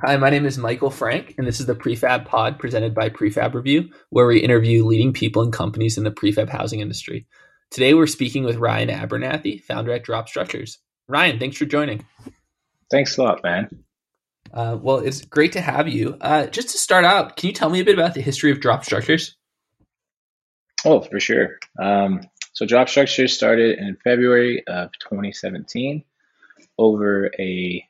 Hi, my name is Michael Frank, and this is the Prefab Pod presented by Prefab Review, where we interview leading people and companies in the prefab housing industry. Today, we're speaking with Ryan Abernathy, founder at Drop Structures. Ryan, thanks for joining. Thanks a lot, man. Uh, well, it's great to have you. Uh, just to start out, can you tell me a bit about the history of Drop Structures? Oh, for sure. Um, so, Drop Structures started in February of 2017 over a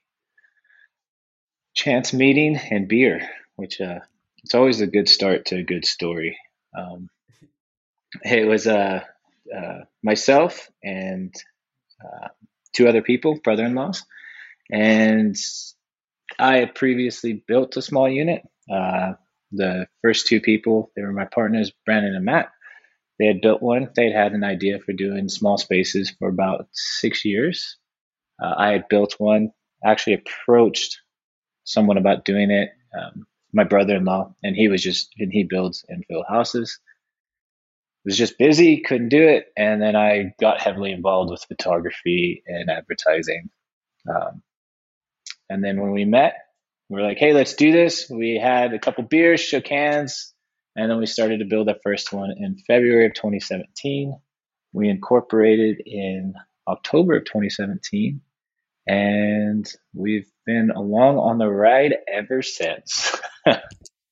chance meeting and beer, which uh, it's always a good start to a good story. Um, it was uh, uh, myself and uh, two other people, brother-in-laws, and I had previously built a small unit. Uh, the first two people, they were my partners, Brandon and Matt. They had built one. They'd had an idea for doing small spaces for about six years. Uh, I had built one, actually approached someone about doing it. Um, my brother-in-law, and he was just and he builds and infill houses. Was just busy, couldn't do it, and then I got heavily involved with photography and advertising. Um, and then when we met, we were like, "Hey, let's do this." We had a couple beers, shook hands, and then we started to build our first one in February of 2017. We incorporated in October of 2017, and we've been along on the ride ever since.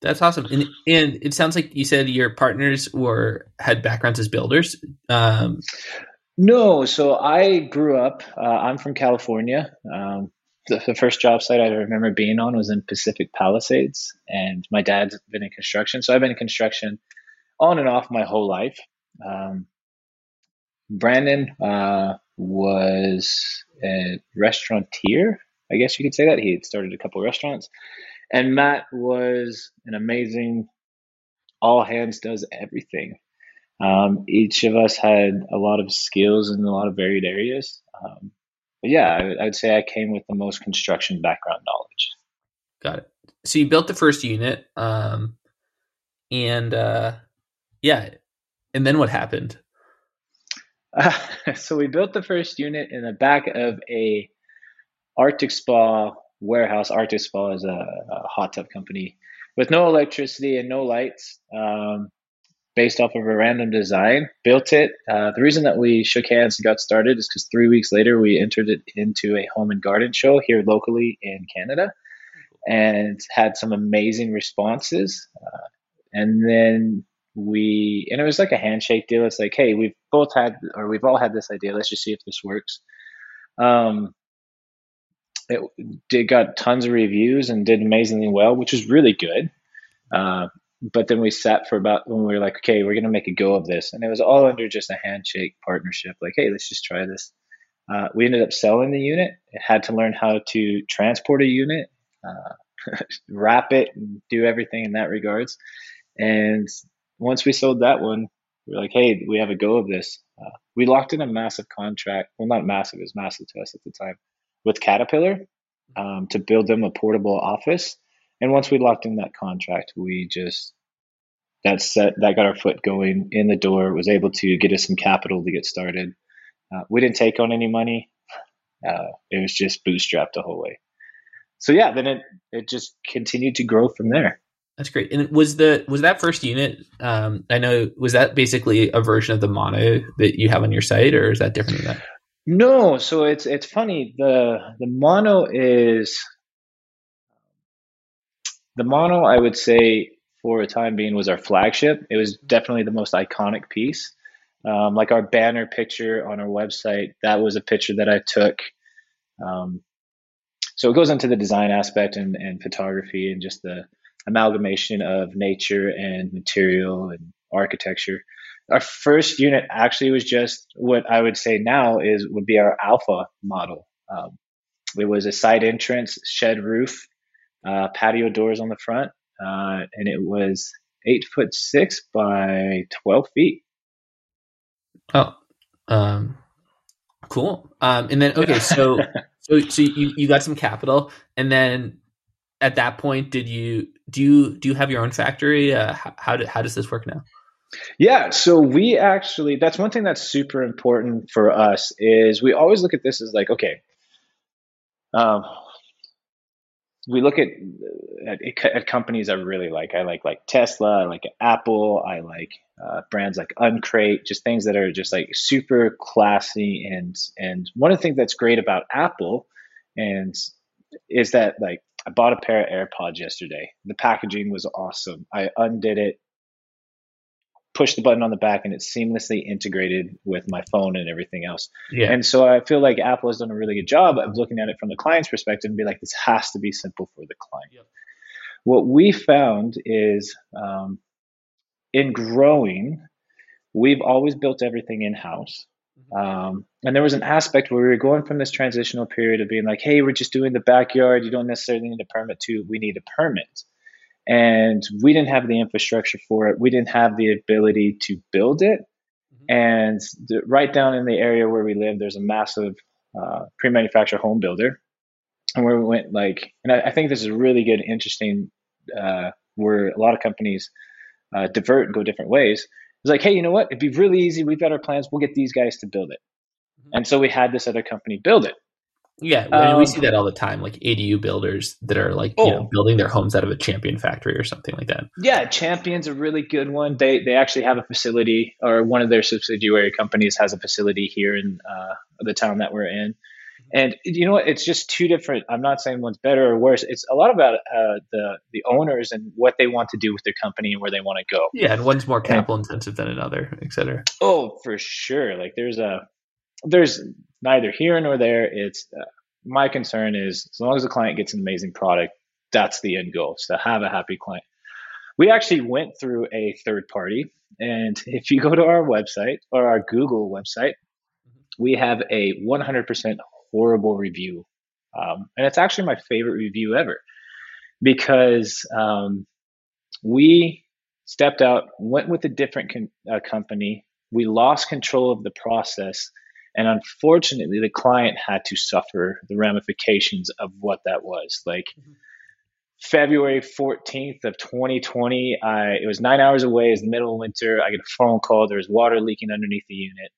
That's awesome, and and it sounds like you said your partners were had backgrounds as builders. Um, no, so I grew up. Uh, I'm from California. Um, the, the, first job site I remember being on was in Pacific Palisades, and my dad's been in construction, so I've been in construction on and off my whole life. Um, Brandon uh, was a restaurateur, I guess you could say that. He had started a couple restaurants. And Matt was an amazing, all hands does everything. Um, each of us had a lot of skills in a lot of varied areas. Um, but yeah, I, would say I came with the most construction background knowledge. Got it. So you built the first unit, um, and uh, yeah, and then what happened? So we built the first unit in the back of a Arctic Spa warehouse. Arctic Spa is a, a hot tub company with no electricity and no lights. Um, based off of a random design, built it. Uh, the reason that we shook hands and got started is because three weeks later we entered it into a home and garden show here locally in Canada, and had some amazing responses. Uh, and then we and it was like a handshake deal. It's like, hey, we've both had or we've all had this idea. Let's just see if this works. Um, it did got tons of reviews and did amazingly well, which was really good. Uh, but then we sat for about when we were like, okay, we're gonna make a go of this, and it was all under just a handshake partnership. Like, hey, let's just try this. Uh, we ended up selling the unit. It had to learn how to transport a unit, uh, wrap it, and do everything in that regards. And once we sold that one, we are like, hey, we have a go of this. Uh, we locked in a massive contract. Well, not massive, it was massive to us at the time with Caterpillar um, to build them a portable office. And once we locked in that contract, we just that set that got our foot going in the door. Was able to get us some capital to get started. Uh, we didn't take on any money. Uh, it was just bootstrapped the whole way. So yeah, then it it just continued to grow from there. That's great. And was the was that first unit? Um, I know was that basically a version of the mono that you have on your site, or is that different than that? No. So it's it's funny. the The mono is the mono. I would say for a time being was our flagship. It was definitely the most iconic piece. Um, like our banner picture on our website, that was a picture that I took. Um, so it goes into the design aspect and, and photography and just the amalgamation of nature and material and architecture. Our first unit actually was just what I would say now is would be our alpha model. Um, it was a side entrance, shed roof, uh, patio doors on the front, uh, and it was eight foot six by twelve feet. Oh, um, cool. Um, and then okay, so so so you you got some capital, and then at that point, did you do you do you have your own factory? Uh, how how, do, how does this work now? Yeah, so we actually that's one thing that's super important for us is we always look at this as like okay, um, we look at, at, at companies I really like. I like like Tesla, I like Apple, I like uh, brands like Uncrate, just things that are just like super classy. And and one of the things that's great about Apple, and is that like I bought a pair of AirPods yesterday. The packaging was awesome. I undid it, pushed the button on the back, and it's seamlessly integrated with my phone and everything else. Yeah. And so I feel like Apple has done a really good job of looking at it from the client's perspective and be like, this has to be simple for the client. Yep. What we found is um, in growing, we've always built everything in house. Um, and there was an aspect where we were going from this transitional period of being like, hey, we're just doing the backyard. You don't necessarily need a permit to, we need a permit. And we didn't have the infrastructure for it. We didn't have the ability to build it. Mm-hmm. And the, right down in the area where we live, there's a massive uh, pre manufactured home builder. And where we went, like, and I, I think this is really good, interesting, uh, where a lot of companies uh, divert and go different ways. It's like, hey, you know what? It'd be really easy. We've got our plans. We'll get these guys to build it. Mm-hmm. And so we had this other company build it. Yeah, um, we see that all the time, like ADU builders that are like oh, you know oh. building their homes out of a Champion factory or something like that. Yeah, Champion's a really good one. They they actually have a facility, or one of their subsidiary companies has a facility here in uh, the town that we're in. And you know what? It's just two different. I'm not saying one's better or worse. It's a lot about uh, the the owners and what they want to do with their company and where they want to go. Yeah, and one's more capital and, intensive than another, et cetera. Oh, for sure. Like there's a there's neither here nor there. It's uh, my concern is as long as the client gets an amazing product, that's the end goal. So have a happy client. We actually went through a third party, and if you go to our website or our Google website, we have a 100% horrible review. Um, and it's actually my favorite review ever because um, we stepped out, went with a different con- uh, company. We lost control of the process. And unfortunately, the client had to suffer the ramifications of what that was. Like mm-hmm. February 14th of 2020, I, it was nine hours away. It's the middle of winter. I get a phone call. There's water leaking underneath the unit.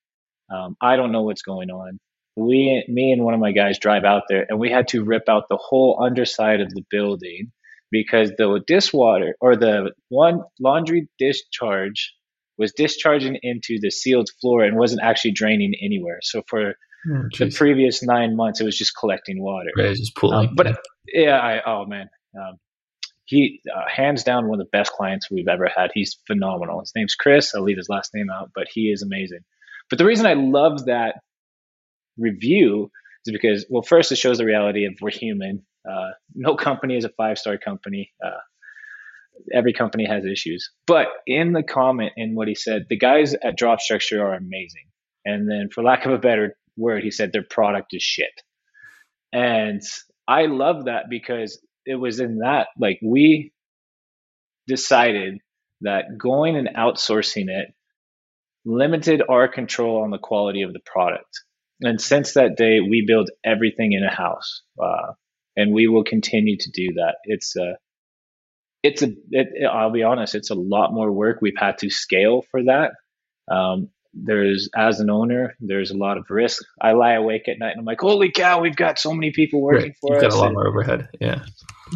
Um, I don't know what's going on we, me and one of my guys drive out there and we had to rip out the whole underside of the building because the dishwater or the one laundry discharge was discharging into the sealed floor and wasn't actually draining anywhere. So for oh, the previous nine months, it was just collecting water. Right, just pulling. Um, but yeah, I, oh man, um, he uh, hands down one of the best clients we've ever had. He's phenomenal. His name's Chris. I'll leave his last name out, but he is amazing. But the reason I love that review is because, well, first, it shows the reality of we're human. Uh, no company is a five star company. Uh, every company has issues. But in the comment, in what he said, the guys at Drop Structure are amazing. And then, for lack of a better word, he said their product is shit. And I love that because it was in that, like, we decided that going and outsourcing it limited our control on the quality of the product and since that day, we build everything in a house, uh, and we will continue to do that. It's a, it's a. It, I'll be honest, it's a lot more work. We've had to scale for that. Um, there's as an owner, there's a lot of risk. I lie awake at night and I'm like, holy cow, we've got so many people working right. for You've us. Got a lot more overhead, yeah.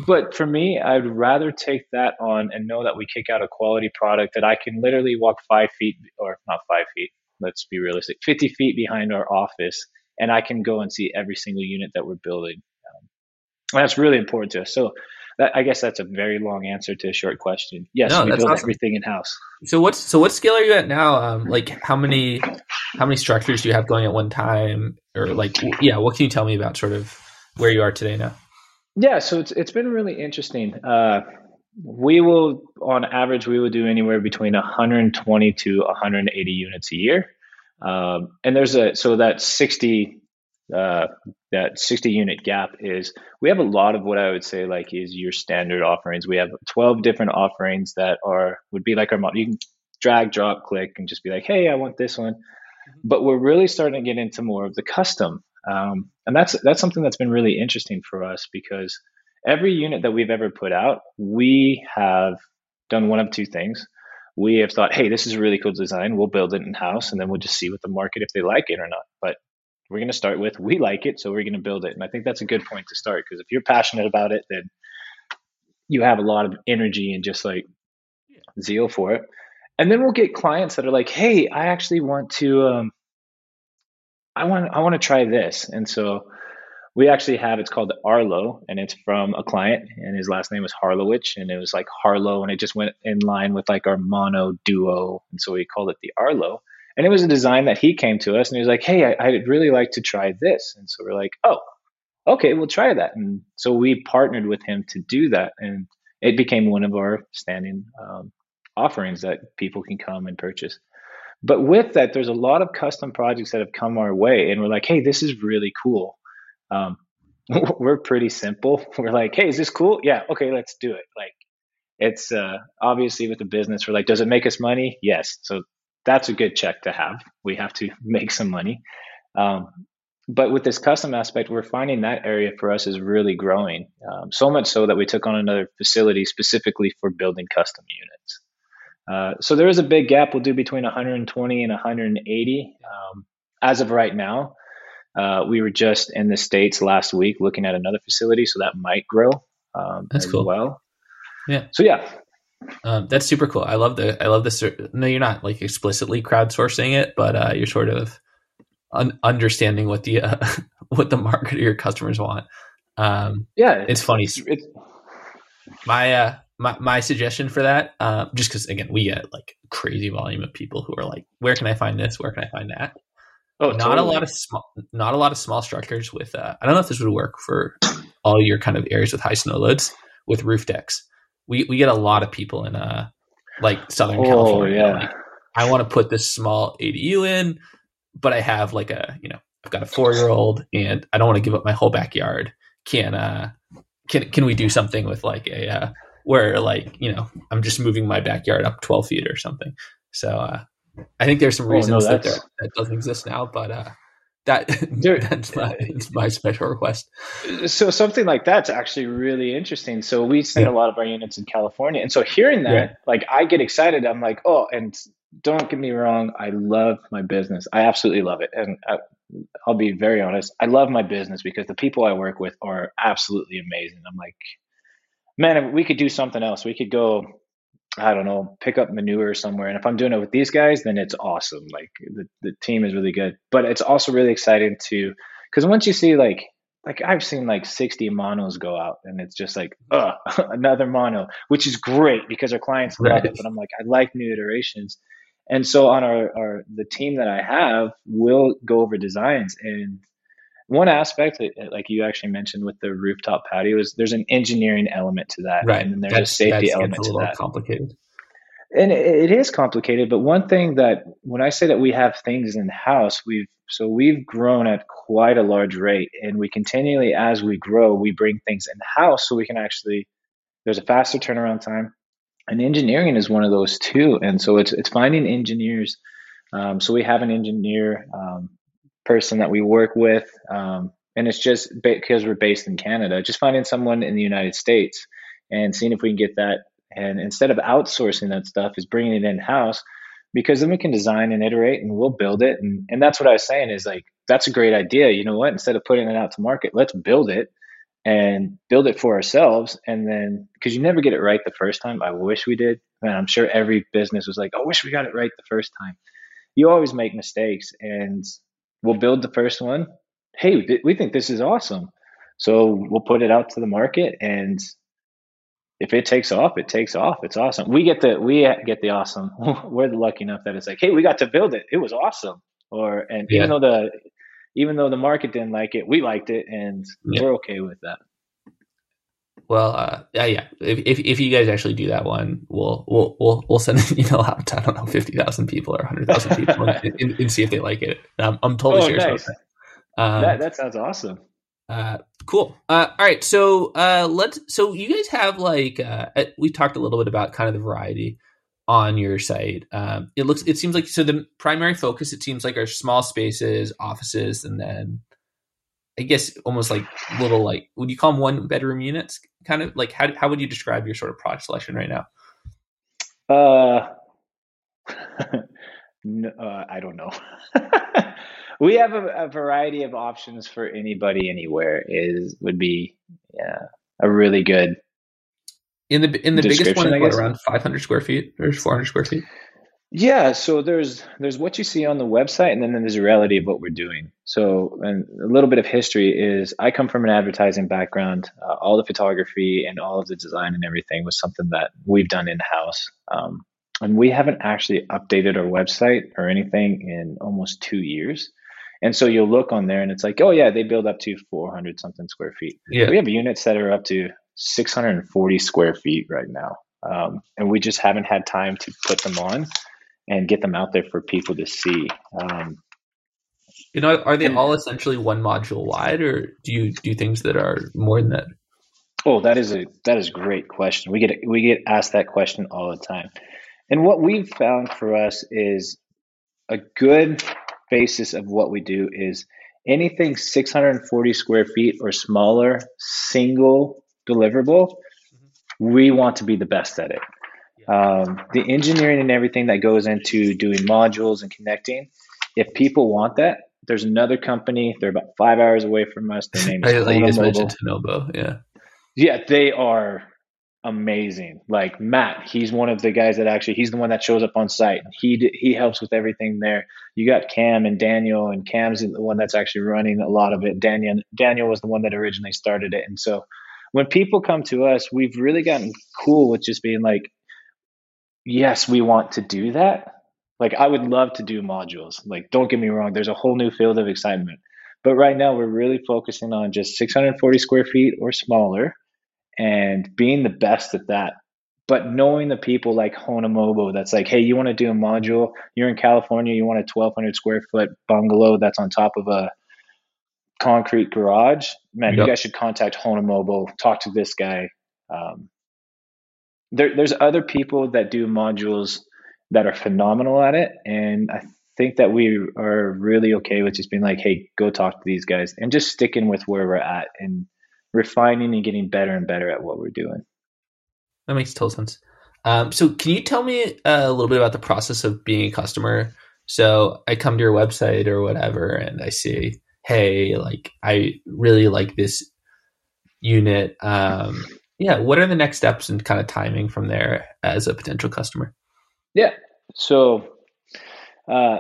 But for me, I'd rather take that on and know that we kick out a quality product that I can literally walk five feet or not five feet, let's be realistic, 50 feet behind our office, and I can go and see every single unit that we're building. Um, that's really important to us. So that, I guess that's a very long answer to a short question. Yes, no, we build awesome. everything in house. So what's so what scale are you at now? Um, like how many how many structures do you have going at one time, or like yeah, what can you tell me about sort of where you are today now? Yeah, so it's it's been really interesting. Uh, we will on average we will do anywhere between 120 to 180 units a year. Um, and there's a so that 60 uh, that 60 unit gap is we have a lot of what i would say like is your standard offerings. We have 12 different offerings that are would be like our model you can drag drop click and just be like hey i want this one. Mm-hmm. but we're really starting to get into more of the custom um, and that's that's something that's been really interesting for us because every unit that we've ever put out, we have done one of two things. We have thought, hey, this is a really cool design. We'll build it in house and then we'll just see what the market if they like it or not. But we're going to start with we like it, so we're going to build it. And I think that's a good point to start because if you're passionate about it, then you have a lot of energy and just like zeal for it. And then we'll get clients that are like, "Hey, I actually want to um, I want I want to try this." And so we actually have it's called Arlo, and it's from a client, and his last name was Harlowich, and it was like Harlow, and it just went in line with like our mono duo, and so we called it the Arlo. And it was a design that he came to us, and he was like, "Hey, I, I'd really like to try this," and so we're like, "Oh, okay, we'll try that." And so we partnered with him to do that, and it became one of our standing um, offerings that people can come and purchase. But with that, there's a lot of custom projects that have come our way, and we're like, "Hey, this is really cool." Um, we're pretty simple. We're like, "Hey, is this cool? Yeah, okay, let's do it." Like, it's uh, obviously with the business, we're like, "Does it make us money?" Yes. So that's a good check to have. We have to make some money. Um, but with this custom aspect, we're finding that area for us is really growing. Um, so much so that we took on another facility specifically for building custom units. Uh, so there is a big gap we'll do between 120 and 180 um, as of right now. Uh, we were just in the states last week looking at another facility, so that might grow um, That's cool. well. Yeah. So yeah, um, that's super cool. I love the I love the. No, you're not like explicitly crowdsourcing it, but uh, you're sort of un- understanding what the uh, what the market or your customers want. Um, yeah, it's, funny. It's, it's, my uh, my my suggestion for that, uh, just because again we get like crazy volume of people who are like, where can I find this? Where can I find that? Oh, not totally. a lot of small, not a lot of small structures with. Uh, I don't know if this would work for all your kind of areas with high snow loads with roof decks we we get a lot of people in uh like Southern oh, California. Yeah. Like, I want to put this small ADU in, but I have like a you know I've got a four year old and I don't want to give up my whole backyard. Can uh can can we do something with like a uh, where like you know I'm just moving my backyard up 12 feet or something. So uh, I think there's some reasons oh, no, that there, that doesn't exist now, but uh, that that's my, my special request. So something like that's actually really interesting. So we send yeah. a lot of our units in California, and so hearing that, yeah. like I get excited. I'm like, oh, and don't get me wrong, I love my business. I absolutely love it, and I, I'll be very honest. I love my business because the people I work with are absolutely amazing. I'm like, man, if we could do something else. We could go I don't know, pick up manure somewhere. And if I'm doing it with these guys, then it's awesome. Like the, the team is really good. But it's also really exciting to because once you see like like I've seen like 60 monos go out and it's just like, uh, another mono, which is great because our clients love right. it. But I'm like, I like new iterations. And so on our, our the team that I have, we'll go over designs and one aspect, like you actually mentioned with the rooftop patio, is there's an engineering element to that, right? And then there's that's, a safety element a to that. Complicated. And it, it is complicated, but one thing that when I say that we have things in house, we've so we've grown at quite a large rate, and we continually, as we grow, we bring things in house so we can actually. There's a faster turnaround time, and engineering is one of those too. And so it's it's finding engineers. Um, so we have an engineer um, person that we work with. Um, and it's just because we're based in Canada, just finding someone in the United States and seeing if we can get that. And instead of outsourcing that stuff, is bringing it in house because then we can design and iterate and we'll build it. And, and that's what I was saying is like, that's a great idea. You know what? Instead of putting it out to market, let's build it and build it for ourselves. And then, because you never get it right the first time. I wish we did. Man, I'm sure every business was like, I wish we got it right the first time. You always make mistakes. And we'll build the first one. Hey, we think this is awesome. So we'll put it out to the market and if it takes off, it takes off. It's awesome. We get the we get the awesome. We're lucky enough that it's like, hey, we got to build it. It was awesome. Or and yeah. even though the even though the market didn't like it, we liked it, and yeah. we're okay with that. Well, uh, yeah, yeah. If, if, if you guys actually do that one, we'll we'll we'll, we'll send an email out to I don't know fifty thousand people or hundred thousand people and, and, and, see if they like it. I'm, I'm totally oh, serious nice. about that. Um, that. That sounds awesome. Uh, cool. Uh, all right. So uh, let's. So you guys have like uh, we talked a little bit about kind of the variety on your site. Um, it looks. It seems like so the primary focus. It seems like are small spaces, offices, and then I guess almost like little like would you call them one bedroom units? Kind of like how how would you describe your sort of product selection right now? Uh, no, uh I don't know. we have a, a, variety of options for anybody anywhere. Is would be yeah a really good in the in the biggest one, what, around 500 square feet or 400 square feet. Yeah, so there's there's what you see on the website, and then there's a reality of what we're doing. So, and a little bit of history is I come from an advertising background. Uh, all the photography and all of the design and everything was something that we've done in house, um, and we haven't actually updated our website or anything in almost two years. And so you'll look on there, and it's like, oh yeah, they build up to 400 something square feet. Yeah. We have units that are up to 640 square feet right now, um, and we just haven't had time to put them on and get them out there for people to see. Um, you know, are they all essentially one module wide, or do you do things that are more than that? Oh, that is a that is a great question. We get we get asked that question all the time, and what we've found for us is a good basis of what we do is anything 640 square feet or smaller, single deliverable. Mm-hmm. We want to be the best at it. Um, the engineering and everything that goes into doing modules and connecting, if people want that, there's another company. They're about five hours away from us. Their name is like you guys mentioned Tenobo. Yeah. Yeah, they are amazing. Like Matt, he's one of the guys that actually he's the one that shows up on site. He he helps with everything there. You got Cam and Daniel, and Cam's the one that's actually running a lot of it. Daniel Daniel was the one that originally started it, and so when people come to us, we've really gotten cool with just being like, yes, we want to do that. Like I would love to do modules. Like don't get me wrong, there's a whole new field of excitement. But right now we're really focusing on just 640 square feet or smaller and being the best at that. But knowing the people like Honomobo that's like, hey, you want to do a module? You're in California, you want a 1200 square foot bungalow that's on top of a concrete garage. Man, yep. you guys should contact Honomobo, talk to this guy. Um, there, there's other people that do modules that are phenomenal at it, and I think that we are really okay with just being like, hey, go talk to these guys, and just sticking with where we're at and refining and getting better and better at what we're doing. That makes total sense. Um, so, can you tell me uh, a little bit about the process of being a customer? So, I come to your website or whatever, and I say, "Hey, like, I really like this unit. Um, yeah, what are the next steps and kind of timing from there as a potential customer? Yeah, so uh,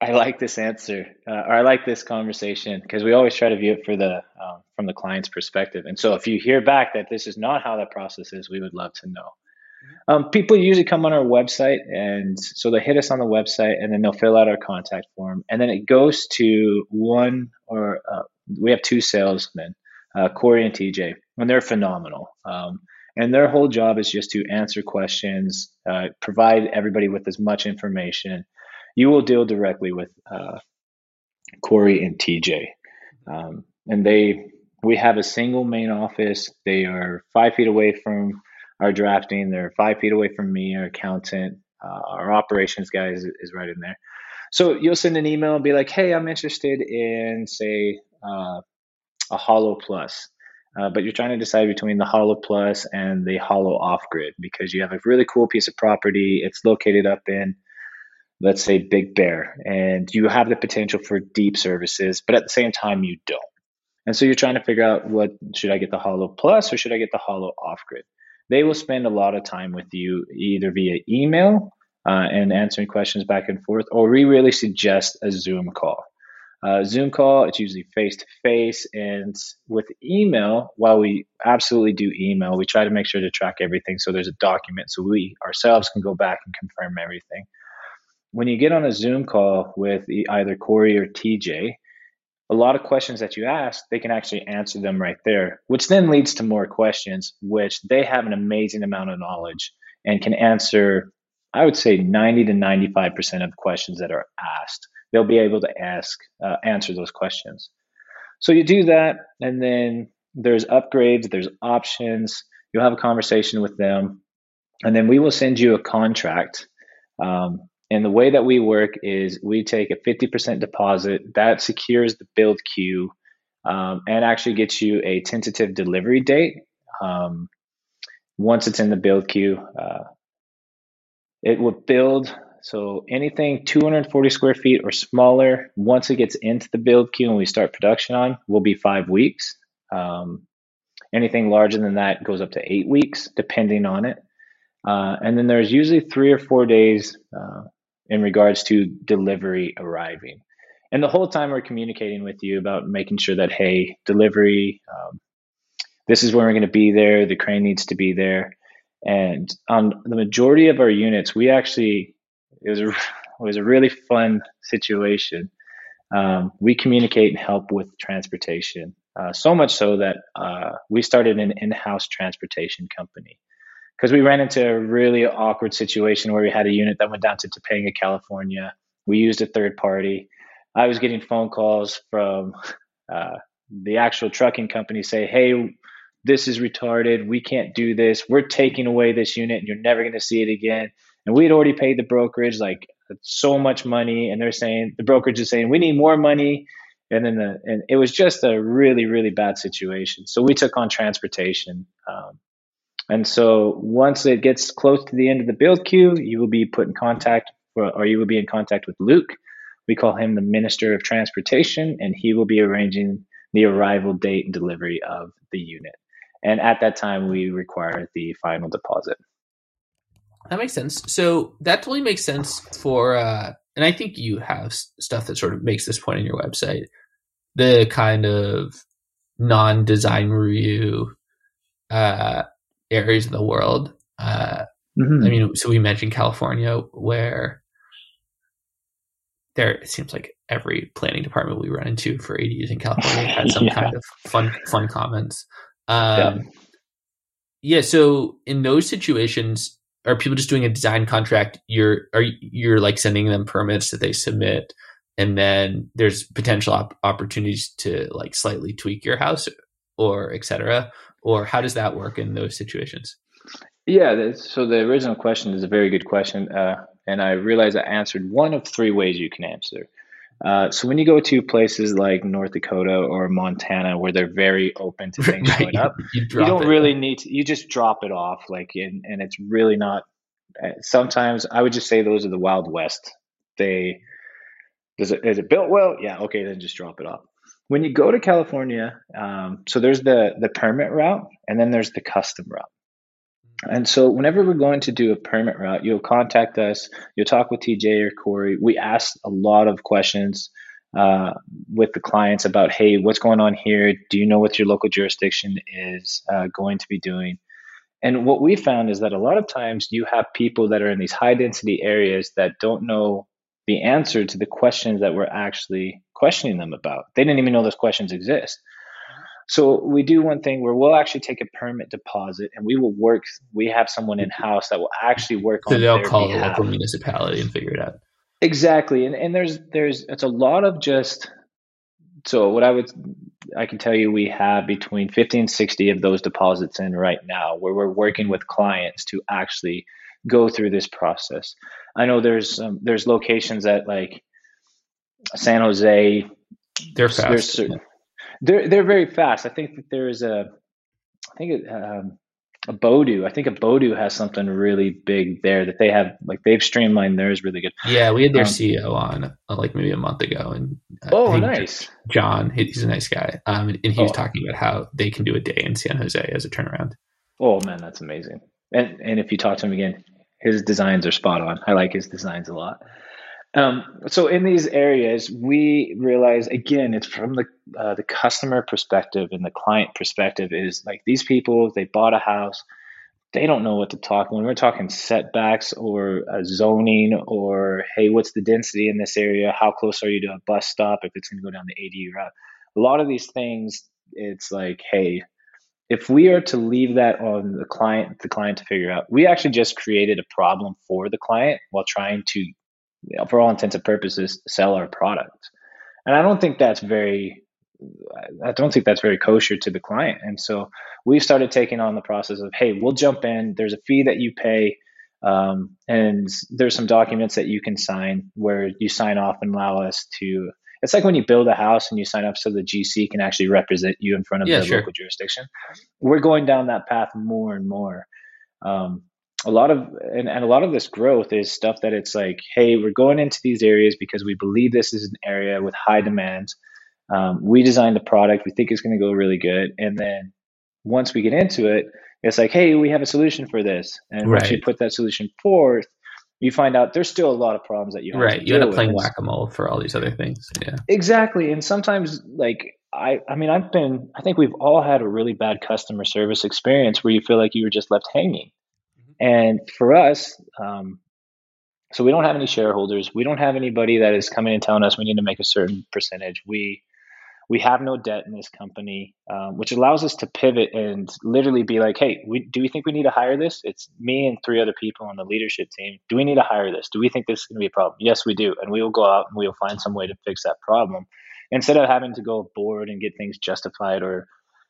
I like this answer, uh, or I like this conversation because we always try to view it for the um, from the client's perspective. And so, if you hear back that this is not how that process is, we would love to know. Mm-hmm. Um, people usually come on our website, and so they hit us on the website, and then they'll fill out our contact form, and then it goes to one or uh, we have two salesmen, uh, Corey and TJ, and they're phenomenal. Um, and their whole job is just to answer questions, uh, provide everybody with as much information. You will deal directly with uh, Corey and TJ, um, and they we have a single main office. They are five feet away from our drafting. They're five feet away from me, our accountant. Uh, our operations guy is, is right in there. So you'll send an email and be like, "Hey, I'm interested in say uh, a Hollow Plus. Uh, but you're trying to decide between the Hollow Plus and the Hollow Off Grid because you have a really cool piece of property. It's located up in, let's say, Big Bear, and you have the potential for deep services, but at the same time, you don't. And so you're trying to figure out what should I get the Hollow Plus or should I get the Hollow Off Grid? They will spend a lot of time with you either via email uh, and answering questions back and forth, or we really suggest a Zoom call. Uh, Zoom call, it's usually face to face. And with email, while we absolutely do email, we try to make sure to track everything so there's a document so we ourselves can go back and confirm everything. When you get on a Zoom call with either Corey or TJ, a lot of questions that you ask, they can actually answer them right there, which then leads to more questions, which they have an amazing amount of knowledge and can answer, I would say, 90 to 95% of questions that are asked they'll be able to ask uh, answer those questions. So you do that, and then there's upgrades, there's options. You'll have a conversation with them, and then we will send you a contract. Um, and the way that we work is we take a 50% deposit that secures the build queue um, and actually gets you a tentative delivery date. Um, once it's in the build queue, uh, it will build so anything 240 square feet or smaller, once it gets into the build queue and we start production on, will be five weeks. Um, Anything larger than that goes up to eight weeks, depending on it. Uh, and then there's usually three or four days uh, in regards to delivery arriving. And the whole time we're communicating with you about making sure that, hey, delivery, um, this is when we're going to be there. The crane needs to be there. And on the majority of our units, we actually, it was a, it was a really fun situation. Um, we communicate and help with transportation. Uh, so much so that uh, we started an in house transportation company because we ran into a really awkward situation where we had a unit that went down to Topanga, California. We used a third party. I was getting phone calls from uh, the actual trucking company say, "Hey, this is retarded. We can't do this. We're taking away this unit, and you're never going to see it again." And we had already paid the brokerage like so much money, and they're saying the brokerage is saying we need more money, and then the and it was just a really really bad situation. So we took on transportation. Um, and so once it gets close to the end of the build queue, you will be put in contact for, or you will be in contact with Luke. We call him the Minister of Transportation, and he will be arranging the arrival date and delivery of the unit. And at that time, we require the final deposit. That makes sense. So that totally makes sense for, uh, and I think you have stuff that sort of makes this point on your website. The kind of non-design review uh, areas of the world. Uh, mm-hmm. I mean, so we mentioned California, where there it seems like every planning department we run into for ADUs in California had some yeah. kind of fun fun comments. Um, yeah. yeah. So in those situations, are people just doing a design contract? You're are you're like sending them permits that they submit, and then there's potential op- opportunities to like slightly tweak your house or etc or how does that work in those situations? Yeah, so the original question is a very good question, uh, and I realize I answered one of three ways you can answer. Uh, so when you go to places like North Dakota or Montana, where they're very open to things going up, you, you don't it. really need to. You just drop it off, like, and, and it's really not. Uh, sometimes I would just say those are the Wild West. They does it is it built well? Yeah, okay, then just drop it off when you go to California, um, so there's the the permit route, and then there's the custom route. And so, whenever we're going to do a permit route, you'll contact us. You'll talk with TJ or Corey. We ask a lot of questions uh, with the clients about, hey, what's going on here? Do you know what your local jurisdiction is uh, going to be doing? And what we found is that a lot of times you have people that are in these high density areas that don't know the answer to the questions that we're actually questioning them about. They didn't even know those questions exist. So we do one thing where we'll actually take a permit deposit and we will work. We have someone in house that will actually work so on. they'll call behalf. the local municipality and figure it out. Exactly, and and there's there's it's a lot of just. So what I would I can tell you we have between 50 and 60 of those deposits in right now where we're working with clients to actually go through this process. I know there's um, there's locations that like San Jose. They're fast. They're, they're, they're very fast. I think that there is a, I think it, um, Abodu. I think Abodu has something really big there that they have. Like they've streamlined theirs really good. Yeah, we had their um, CEO on uh, like maybe a month ago, and uh, oh, nice. John, he's a nice guy, um, and he was oh. talking about how they can do a day in San Jose as a turnaround. Oh man, that's amazing. And and if you talk to him again, his designs are spot on. I like his designs a lot. Um, so in these areas, we realize again, it's from the uh, the customer perspective and the client perspective. Is like these people, they bought a house, they don't know what to talk. When we're talking setbacks or zoning or hey, what's the density in this area? How close are you to a bus stop if it's going to go down the ADU route? A lot of these things, it's like hey, if we are to leave that on the client, the client to figure out, we actually just created a problem for the client while trying to you know, for all intents and purposes, sell our product. And I don't think that's very, I don't think that's very kosher to the client. And so we've started taking on the process of, hey, we'll jump in. There's a fee that you pay. Um, and there's some documents that you can sign where you sign off and allow us to. It's like when you build a house and you sign up so the GC can actually represent you in front of yeah, the sure. local jurisdiction. We're going down that path more and more. Um, a lot of and, and a lot of this growth is stuff that it's like hey we're going into these areas because we believe this is an area with high demand um, we designed the product we think it's going to go really good and then once we get into it, it's like, hey, we have a solution for this. And right. once you put that solution forth, you find out there's still a lot of problems that you have right. you end up playing whack a mole for all these other things. Yeah, exactly. And sometimes, like I, I mean, I've been. I think we've all had a really bad customer service experience where you feel like you were just left hanging. And for us, um, so we don't have any shareholders. We don't have anybody that is coming and telling us we need to make a certain percentage. We we have no debt in this company, um, which allows us to pivot and literally be like, hey, we, do we think we need to hire this? It's me and three other people on the leadership team. Do we need to hire this? Do we think this is going to be a problem? Yes, we do. And we will go out and we will find some way to fix that problem. Instead of having to go board and get things justified, or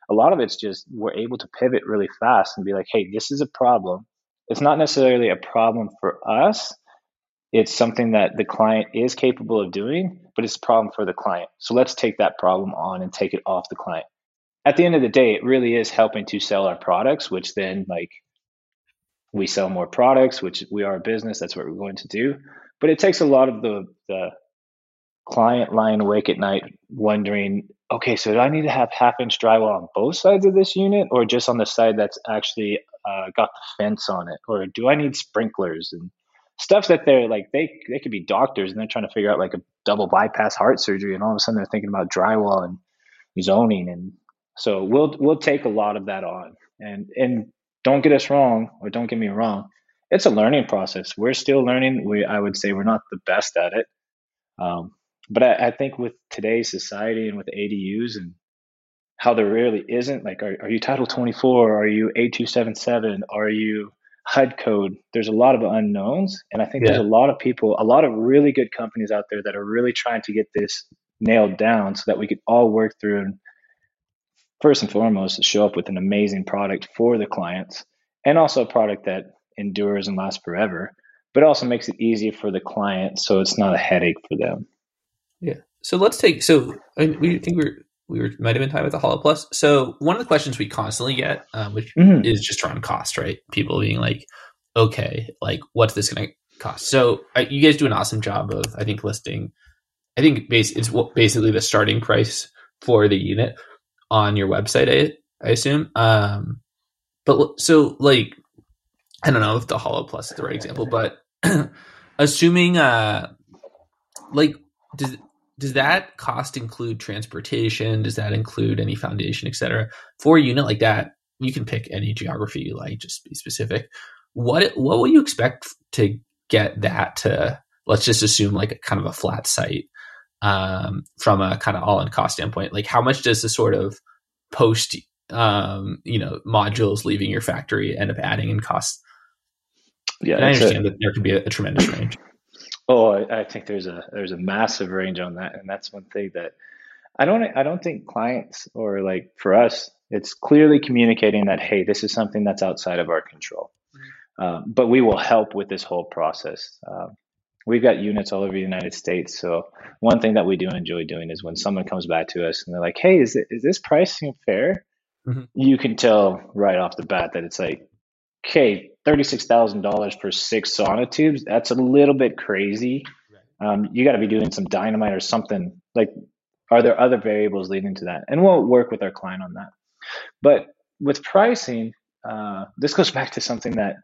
a lot of it's just we're able to pivot really fast and be like, hey, this is a problem. It's not necessarily a problem for us, it's something that the client is capable of doing, but it's a problem for the client. So let's take that problem on and take it off the client. At the end of the day, it really is helping to sell our products, which then like we sell more products, which we are a business. That's what we're going to do. But it takes a lot of the the client lying awake at night wondering, okay, so do I need to have half inch drywall on both sides of this unit, or just on the side that's actually uh, got the fence on it, or do I need sprinklers? And stuff that they're like they they could be doctors and they're trying to figure out like a double bypass heart surgery and all of a sudden they're thinking about drywall and zoning. And so we'll we'll take a lot of that on. And and don't get us wrong or don't get me wrong it's a learning process. We're still learning. We i would say we're not the best at it. Um, but I, I, think with today's society and with adus and how there really isn't like are, are you title 24 are you a277 are you HUD code, there's a lot of unknowns. And I think yeah. there's a lot of people, a lot of really good companies out there that are really trying to get this nailed down so that we could all work through and first and foremost show up with an amazing product for the clients and also a product that endures and lasts forever, but also makes it easier for the client so it's not a headache for them. Yeah. So let's take so I we think we're we were might have been talking about the Hollow Plus. So one of the questions we constantly get, um, which mm-hmm. is just around cost, right? People being like, okay, like what's this going to cost? So uh, you guys do an awesome job of, I think, listing. I think base it's basically the starting price for the unit on your website. I, I assume. Um, but so like, I don't know if the Hollow Plus is the right example, but assuming, uh, like, does does that cost include transportation? Does that include any foundation, et cetera? For a unit like that, you can pick any geography you like, just be specific. What what will you expect to get that to? Let's just assume like a kind of a flat site um, from a kind of all in cost standpoint. Like how much does the sort of post um, you know modules leaving your factory end up adding in cost? Yeah, and I understand a, that there could be a, a tremendous range. Oh, I, I think there's a there's a massive range on that, and that's one thing that I don't I don't think clients or like for us, it's clearly communicating that hey, this is something that's outside of our control, mm-hmm. um, but we will help with this whole process. Um, we've got units all over the United States, so one thing that we do enjoy doing is when someone comes back to us and they're like, "Hey, is it, is this pricing fair?" Mm-hmm. You can tell right off the bat that it's like, "Okay, $36,000 for six sonotubes, that's a little bit crazy. Um, you got to be doing some dynamite or something. Like, are there other variables leading to that? And we'll work with our client on that. But with pricing, uh, this goes back to something that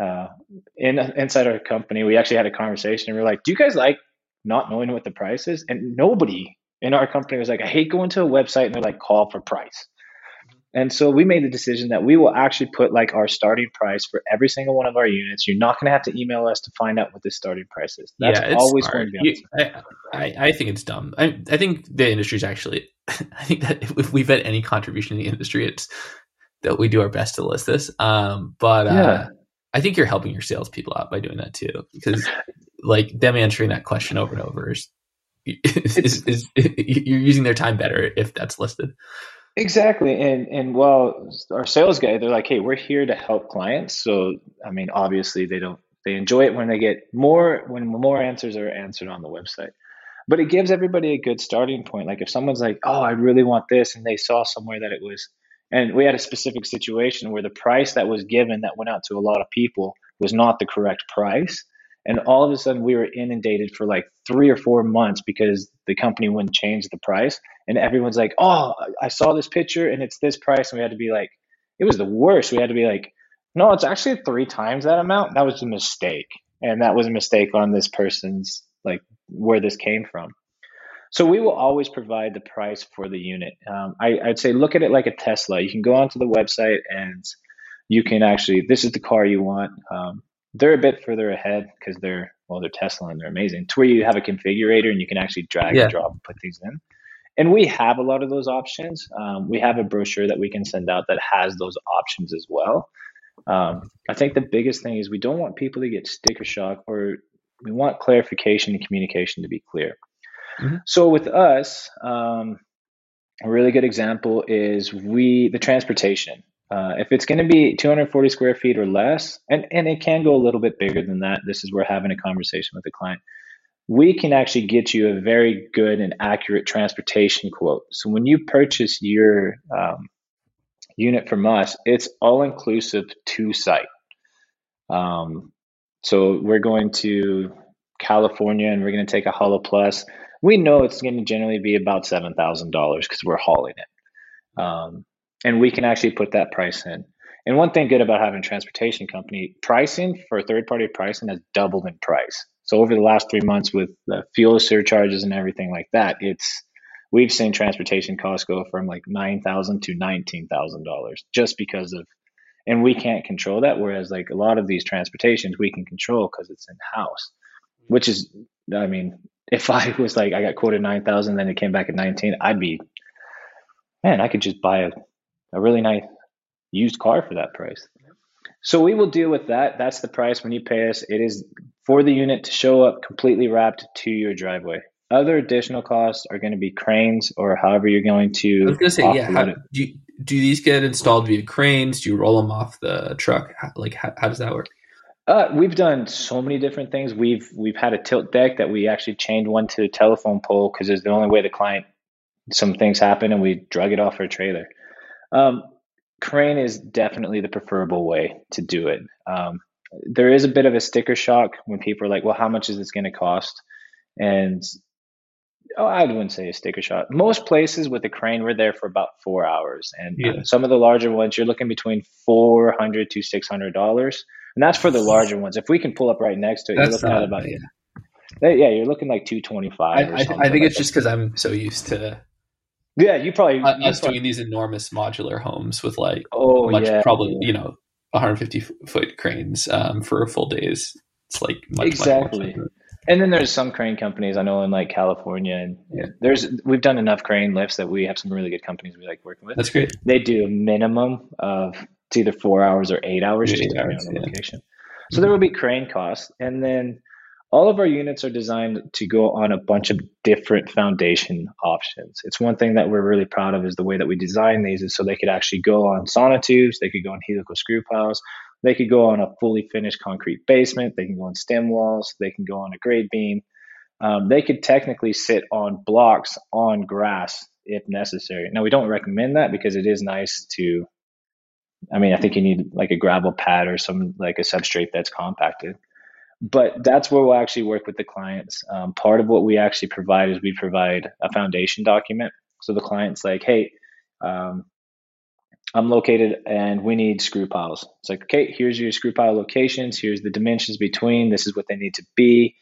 uh, in inside our company, we actually had a conversation and we are like, do you guys like not knowing what the price is? And nobody in our company was like, I hate going to a website and they're like, call for price. And so we made the decision that we will actually put like our starting price for every single one of our units. You're not going to have to email us to find out what the starting price is. That's yeah, always smart. going to be. You, I, I, think it's dumb. I, I think the industry is actually. I think that if we've had any contribution in the industry, it's that we do our best to list this. Um, but uh, yeah. I think you're helping your salespeople out by doing that too, because like them answering that question over and over is, is, is, is you're using their time better if that's listed. Exactly. And and well, our sales guy, they're like, hey, we're here to help clients. So I mean, obviously they don't they enjoy it when they get more when more answers are answered on the website. But it gives everybody a good starting point. Like if someone's like, oh, I really want this, and they saw somewhere that it was and we had a specific situation where the price that was given that went out to a lot of people was not the correct price And all of a sudden, we were inundated for like three or four months because the company wouldn't change the price. And everyone's like, "Oh, I saw this picture, and it's this price." And we had to be like, it was the worst. We had to be like, "No, it's actually three times that amount." That was a mistake, and that was a mistake on this person's like where this came from. So we will always provide the price for the unit. Um, I, would say look at it like a Tesla. You can go onto the website and you can actually this is the car you want. Um, they're a bit further ahead because they're well they're Tesla and they're amazing. To where you have a configurator and you can actually drag yeah. and drop and put these in. And we have a lot of those options. Um, we have a brochure that we can send out that has those options as well. Um, I think the biggest thing is we don't want people to get sticker shock or we want clarification and communication to be clear. Mm-hmm. So with us, um, a really good example is we the transportation. Uh, if it's going to be 240 square feet or less, and, and it can go a little bit bigger than that, this is where having a conversation with the client. We can actually get you a very good and accurate transportation quote. So when you purchase your um, unit from us, it's all inclusive to site. Um, so we're going to California and we're going to take a Hollow Plus we know it's going to generally be about seven thousand dollars because we're hauling it, um, and we can actually put that price in. And one thing good about having a transportation company, pricing for third party pricing has doubled in price. So over the last three months, with the fuel surcharges and everything like that, it's we've seen transportation costs go from like nine thousand to nineteen thousand dollars just because of, and we can't control that. Whereas like a lot of these transportations we can control because it's in house, which is, I mean, if I was like I got quoted nine thousand, then it came back at nineteen, I'd be man, I could just buy a, a really nice used car for that price. So we will deal with that. That's the price when you pay us. It is for the unit to show up completely wrapped to your driveway. Other additional costs are going to be cranes or however you're going to. I was going to say, yeah. How, do, you, do these get installed via cranes? Do you roll them off the truck? Like, how, how does that work? Uh, we've done so many different things. We've we've had a tilt deck that we actually chained one to a telephone pole because it's the only way the client some things happen, and we drug it off our trailer. Um, crane is definitely the preferable way to do it. Um, there is a bit of a sticker shock when people are like, "Well, how much is this going to cost?" And oh, I wouldn't say a sticker shock. Most places with a crane, we're there for about four hours, and yeah. some of the larger ones, you're looking between four hundred to six hundred dollars and that's for the larger ones. If we can pull up right next to it, that's you're looking not, at about yeah. yeah, you're looking like two twenty five. I, I, I, think like it's that. just because I'm so used to. Yeah, you probably us doing these enormous modular homes with like oh much yeah, probably yeah. you know 150 foot cranes um, for a full days. It's like much, exactly. Much and then there's some crane companies I know in like California, and yeah. there's we've done enough crane lifts that we have some really good companies we like working with. That's great. They do a minimum of it's either four hours or eight hours, eight hours, on the yeah. location. So there will be crane costs, and then all of our units are designed to go on a bunch of different foundation options. It's one thing that we're really proud of is the way that we design these is so they could actually go on sonotubes, they could go on helical screw piles, they could go on a fully finished concrete basement, they can go on stem walls, they can go on a grade beam. Um, they could technically sit on blocks on grass if necessary. Now we don't recommend that because it is nice to I mean, I think you need like a gravel pad or some like a substrate that's compacted. But that's where we'll actually work with the clients. Um, part of what we actually provide is we provide a foundation document. So the client's like, hey, um, I'm located and we need screw piles. It's like, okay, here's your screw pile locations. Here's the dimensions between. This is what they need to be.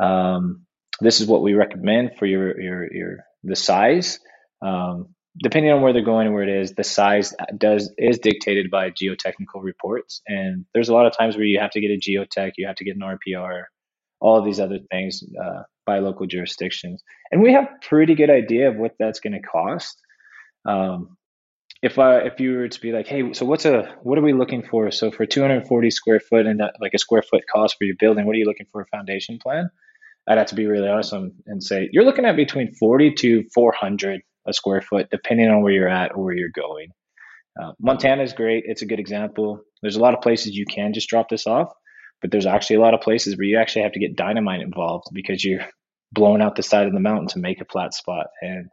Um, this is what we recommend for your your your the size. Um, depending on where they're going and where it is, the size does is dictated by geotechnical reports. And there's a lot of times where you have to get a geotech, you have to get an RPR, all of these other things uh, by local jurisdictions. And we have pretty good idea of what that's going to cost. Um, if I if you were to be like, hey, so what's a what are we looking for? So for 240 square foot and that, like a square foot cost for your building, what are you looking for a foundation plan? I'd have to be really honest and say you're looking at between 40 to 400 a square foot, depending on where you're at or where you're going. Uh, Montana is great. It's a good example. There's a lot of places you can just drop this off, but there's actually a lot of places where you actually have to get dynamite involved because you're blowing out the side of the mountain to make a flat spot. And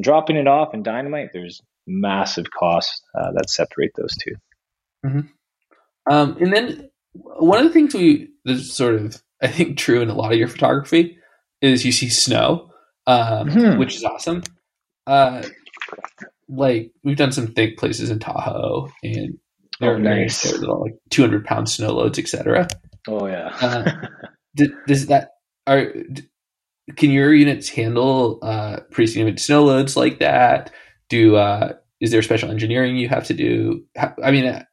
dropping it off in dynamite, there's massive costs uh, that separate those 2 mm-hmm. um, and then one of the things we that's sort of I think true in a lot of your photography is you see snow, um, mm-hmm. which is awesome. Uh, like we've done some thick places in Tahoe and they're oh, nice. little like 200 pound snow loads, etc. Oh yeah. uh, does that are can your units handle uh, pretty significant snow loads like that? Do uh, is there special engineering you have to do? I mean, uh,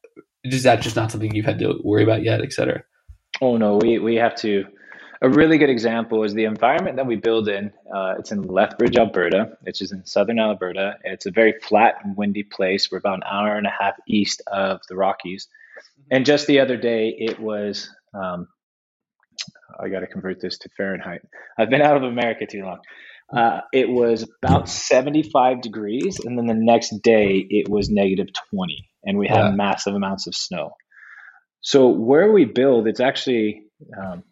is that just not something you've had to worry about yet, etc.? Oh no, we we have to. A really good example is the environment that we build in. Uh, it's in Lethbridge, Alberta, which is in southern Alberta. It's a very flat and windy place. We're about an hour and a half east of the Rockies. And just the other day, it was um, I got to convert this to Fahrenheit. I've been out of America too long. Uh, it was about 75 degrees, and then the next day it was negative 20, and we had yeah. massive amounts of snow. So where we build, it's actually um,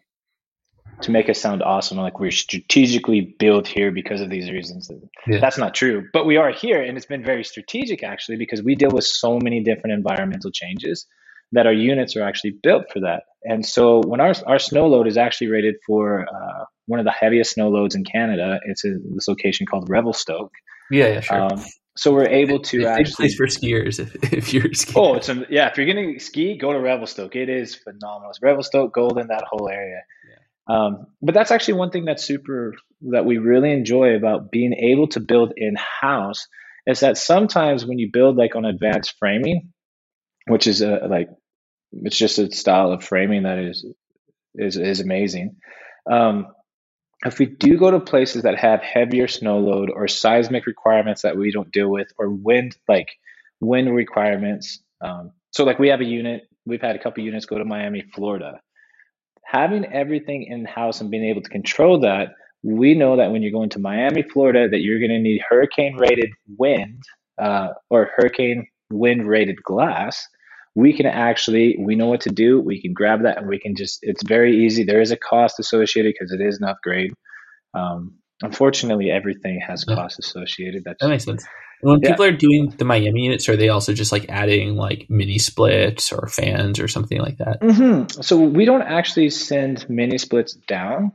to make us sound awesome, like we're strategically built here because of these reasons. Yeah. That's not true, but we are here, and it's been very strategic actually because we deal with so many different environmental changes that our units are actually built for that. And so when our, our snow load is actually rated for uh, one of the heaviest snow loads in Canada, it's in this location called Revelstoke. Yeah, yeah, sure. Um, so we're able to it's actually place for skiers if, if you're skiing. Oh, it's a, yeah. If you're going to ski, go to Revelstoke. It is phenomenal. It's Revelstoke, Golden, that whole area. Yeah. Um, but that's actually one thing that's super that we really enjoy about being able to build in house is that sometimes when you build like on advanced framing, which is a, like it's just a style of framing that is is is amazing. Um, if we do go to places that have heavier snow load or seismic requirements that we don't deal with, or wind like wind requirements, um, so like we have a unit, we've had a couple units go to Miami, Florida. Having everything in house and being able to control that, we know that when you're going to Miami, Florida, that you're going to need hurricane rated wind uh, or hurricane wind rated glass. We can actually we know what to do. We can grab that and we can just it's very easy. There is a cost associated because it is an upgrade. Um, unfortunately everything has yeah. cost associated That's, that makes sense when yeah. people are doing the miami units are they also just like adding like mini splits or fans or something like that mm-hmm. so we don't actually send mini splits down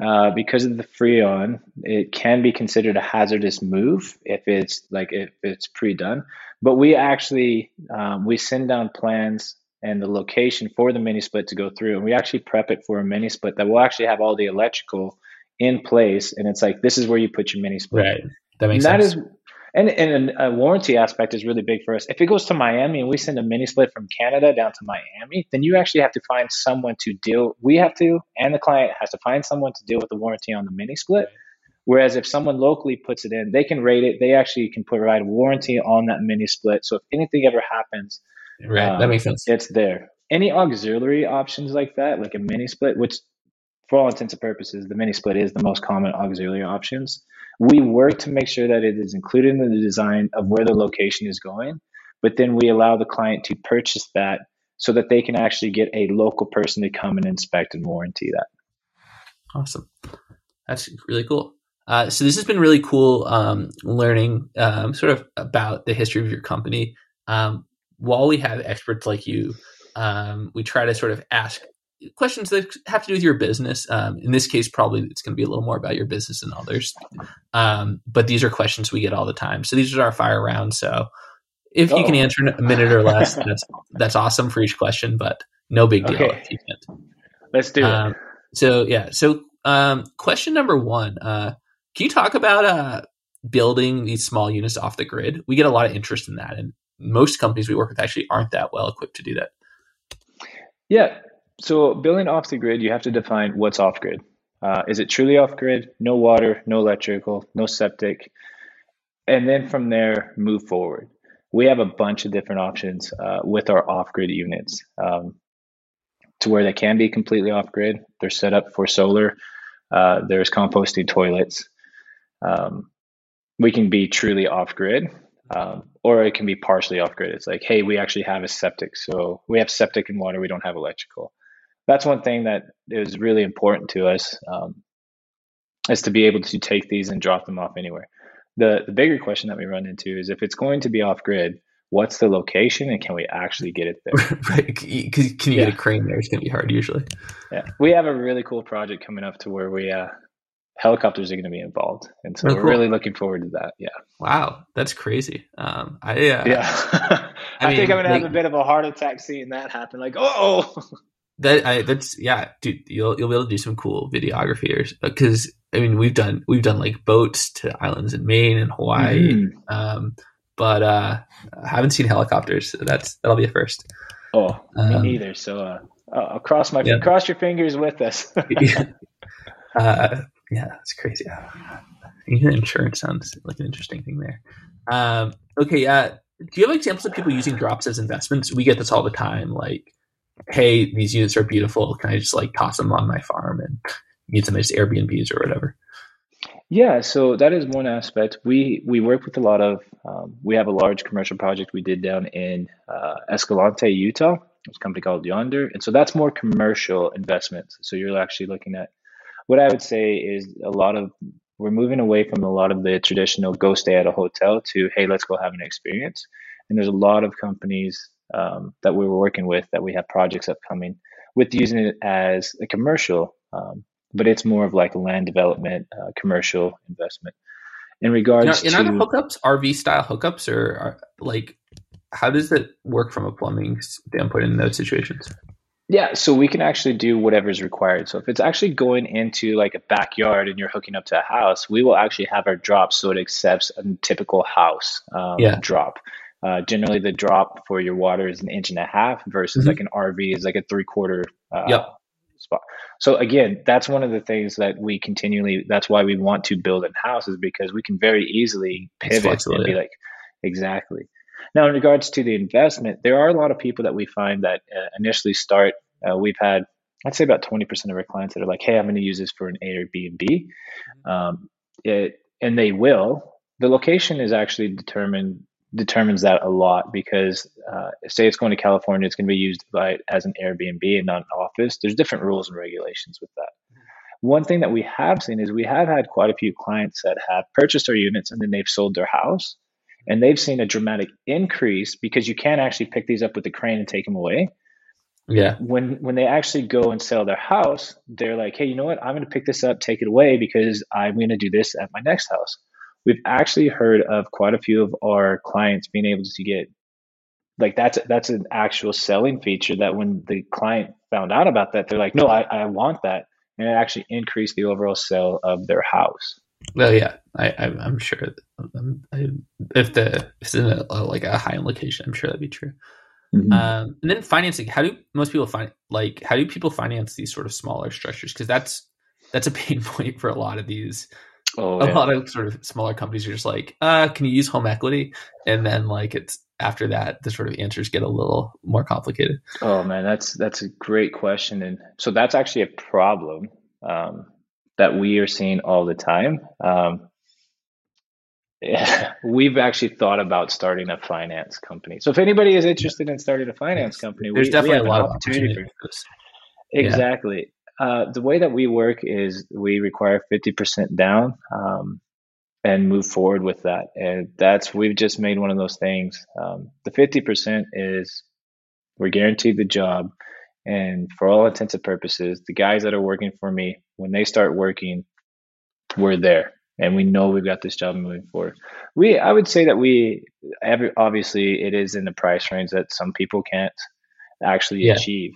uh, because of the freon it can be considered a hazardous move if it's like if it's pre-done but we actually um, we send down plans and the location for the mini split to go through, and we actually prep it for a mini split that will actually have all the electrical in place. And it's like this is where you put your mini split. Right. That makes and sense. That is, and, and a warranty aspect is really big for us. If it goes to Miami and we send a mini split from Canada down to Miami, then you actually have to find someone to deal. We have to, and the client has to find someone to deal with the warranty on the mini split. Whereas if someone locally puts it in, they can rate it. They actually can provide a warranty on that mini split. So if anything ever happens, right, um, that makes sense. It's there. Any auxiliary options like that, like a mini split, which for all intents and purposes, the mini split is the most common auxiliary options. We work to make sure that it is included in the design of where the location is going, but then we allow the client to purchase that so that they can actually get a local person to come and inspect and warranty that. Awesome. That's really cool. Uh, so this has been really cool um, learning um, sort of about the history of your company. Um, while we have experts like you, um, we try to sort of ask questions that have to do with your business. Um, in this case, probably it's going to be a little more about your business than others. Um, but these are questions we get all the time. So these are our fire round. So if oh. you can oh. answer in a minute or less, that's that's awesome for each question. But no big deal okay. if you can't. Let's do it. So yeah. So question number one. Uh, can you talk about uh, building these small units off the grid? We get a lot of interest in that, and most companies we work with actually aren't that well equipped to do that. Yeah. So building off the grid, you have to define what's off grid. Uh, is it truly off grid? No water, no electrical, no septic, and then from there move forward. We have a bunch of different options uh, with our off grid units um, to where they can be completely off grid. They're set up for solar. Uh, there's composting toilets. Um, we can be truly off grid, um, or it can be partially off grid. It's like, hey, we actually have a septic, so we have septic and water. We don't have electrical. That's one thing that is really important to us, um, is to be able to take these and drop them off anywhere. The the bigger question that we run into is if it's going to be off grid, what's the location and can we actually get it there? right. Because can you yeah. get a crane there? It's going to be hard usually. Yeah. We have a really cool project coming up to where we, uh, helicopters are going to be involved. And so oh, we're cool. really looking forward to that. Yeah. Wow. That's crazy. Um, I, uh, yeah. I, I mean, think I'm going to have a bit of a heart attack seeing that happen. Like, oh, that I, that's yeah, dude. You'll you'll be able to do some cool videography because I mean we've done we've done like boats to islands in Maine and Hawaii, mm-hmm. um, but uh, I haven't seen helicopters. So that's that'll be a first. Oh, um, me neither. So uh, I'll cross my yeah. cross your fingers with us. yeah. Uh, yeah, that's crazy. Even insurance sounds like an interesting thing there. Um, okay, uh, do you have examples of people using drops as investments? We get this all the time. Like, hey, these units are beautiful. Can I just like toss them on my farm and use them as Airbnbs or whatever? Yeah, so that is one aspect. We we work with a lot of. Um, we have a large commercial project we did down in uh, Escalante, Utah. It's a company called Yonder, and so that's more commercial investments. So you're actually looking at what I would say is a lot of we're moving away from a lot of the traditional go stay at a hotel to hey let's go have an experience. And there's a lot of companies um, that we were working with that we have projects upcoming with using it as a commercial, um, but it's more of like a land development uh, commercial investment. In regards now, in to other hookups, RV style hookups, or are, like how does it work from a plumbing standpoint in those situations? Yeah, so we can actually do whatever is required. So if it's actually going into like a backyard and you're hooking up to a house, we will actually have our drop so it accepts a typical house um, yeah. drop. Uh, generally, the drop for your water is an inch and a half versus mm-hmm. like an RV is like a three quarter uh, yep. spot. So again, that's one of the things that we continually. That's why we want to build in houses because we can very easily pivot and be like, exactly. Now, in regards to the investment, there are a lot of people that we find that uh, initially start. Uh, we've had, I'd say, about twenty percent of our clients that are like, "Hey, I'm going to use this for an Airbnb," mm-hmm. um, it, and they will. The location is actually determined determines that a lot because uh, say it's going to California, it's going to be used by as an Airbnb and not an office. There's different rules and regulations with that. One thing that we have seen is we have had quite a few clients that have purchased our units and then they've sold their house and they've seen a dramatic increase because you can't actually pick these up with the crane and take them away. Yeah. When when they actually go and sell their house, they're like, "Hey, you know what? I'm going to pick this up, take it away because I'm going to do this at my next house." We've actually heard of quite a few of our clients being able to get like that's that's an actual selling feature that when the client found out about that they're like no i, I want that. And it actually increased the overall sale of their house. Well yeah i, I am sure um, I, if the if it's in a, like a high end location i'm sure that'd be true. Mm-hmm. um, and then financing how do most people find like how do people finance these sort of smaller structures? Because that's that's a pain point for a lot of these Oh, a yeah. lot of sort of smaller companies are just like, uh, can you use home equity? And then like it's after that, the sort of answers get a little more complicated. Oh man, that's that's a great question, and so that's actually a problem um, that we are seeing all the time. Um, we've actually thought about starting a finance company. So if anybody is interested in starting a finance company, there's we, definitely we a lot of opportunity. opportunity. Exactly. Uh, the way that we work is we require 50% down um, and move forward with that. And that's, we've just made one of those things. Um, the 50% is we're guaranteed the job. And for all intents and purposes, the guys that are working for me, when they start working, we're there and we know we've got this job moving forward. We, I would say that we, every, obviously, it is in the price range that some people can't actually yeah. achieve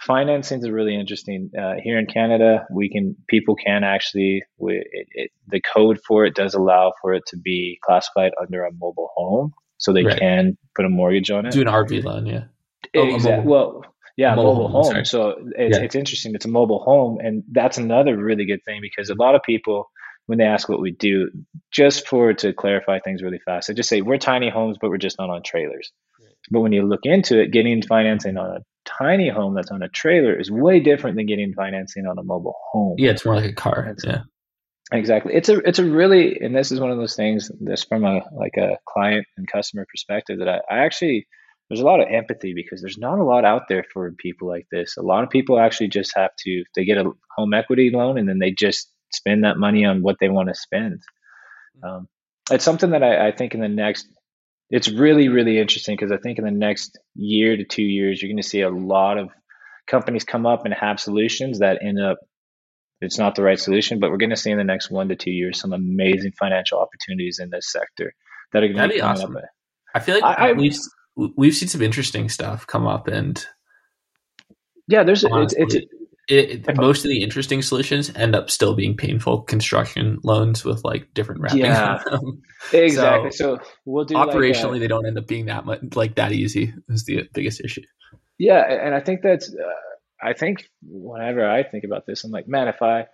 financing is really interesting. Uh, here in Canada, we can people can actually we, it, it, the code for it does allow for it to be classified under a mobile home, so they right. can put a mortgage on it. Do an RV loan, yeah. Oh, exactly. Well, yeah, mobile, mobile home. home. So it's, yeah. it's interesting. It's a mobile home, and that's another really good thing because a lot of people when they ask what we do, just for to clarify things really fast, I just say we're tiny homes, but we're just not on trailers. But when you look into it, getting financing on a tiny home that's on a trailer is way different than getting financing on a mobile home. Yeah, it's more like a car. It's, yeah. Exactly. It's a it's a really and this is one of those things that's from a like a client and customer perspective that I, I actually there's a lot of empathy because there's not a lot out there for people like this. A lot of people actually just have to they get a home equity loan and then they just spend that money on what they want to spend. Um, it's something that I, I think in the next it's really really interesting because I think in the next year to two years, you're going to see a lot of companies come up and have solutions that end up it's not the right solution, but we're going to see in the next one to two years some amazing financial opportunities in this sector that are going to be, awesome. up. I feel like I, we've we've seen some interesting stuff come up, and yeah, there's it's, it's it, it, most of the interesting solutions end up still being painful construction loans with like different wrapping. Yeah, exactly. So, so, we'll do operationally like, they don't end up being that much like that easy is the biggest issue. Yeah, and I think that's uh, I think whenever I think about this, I'm like, man, if I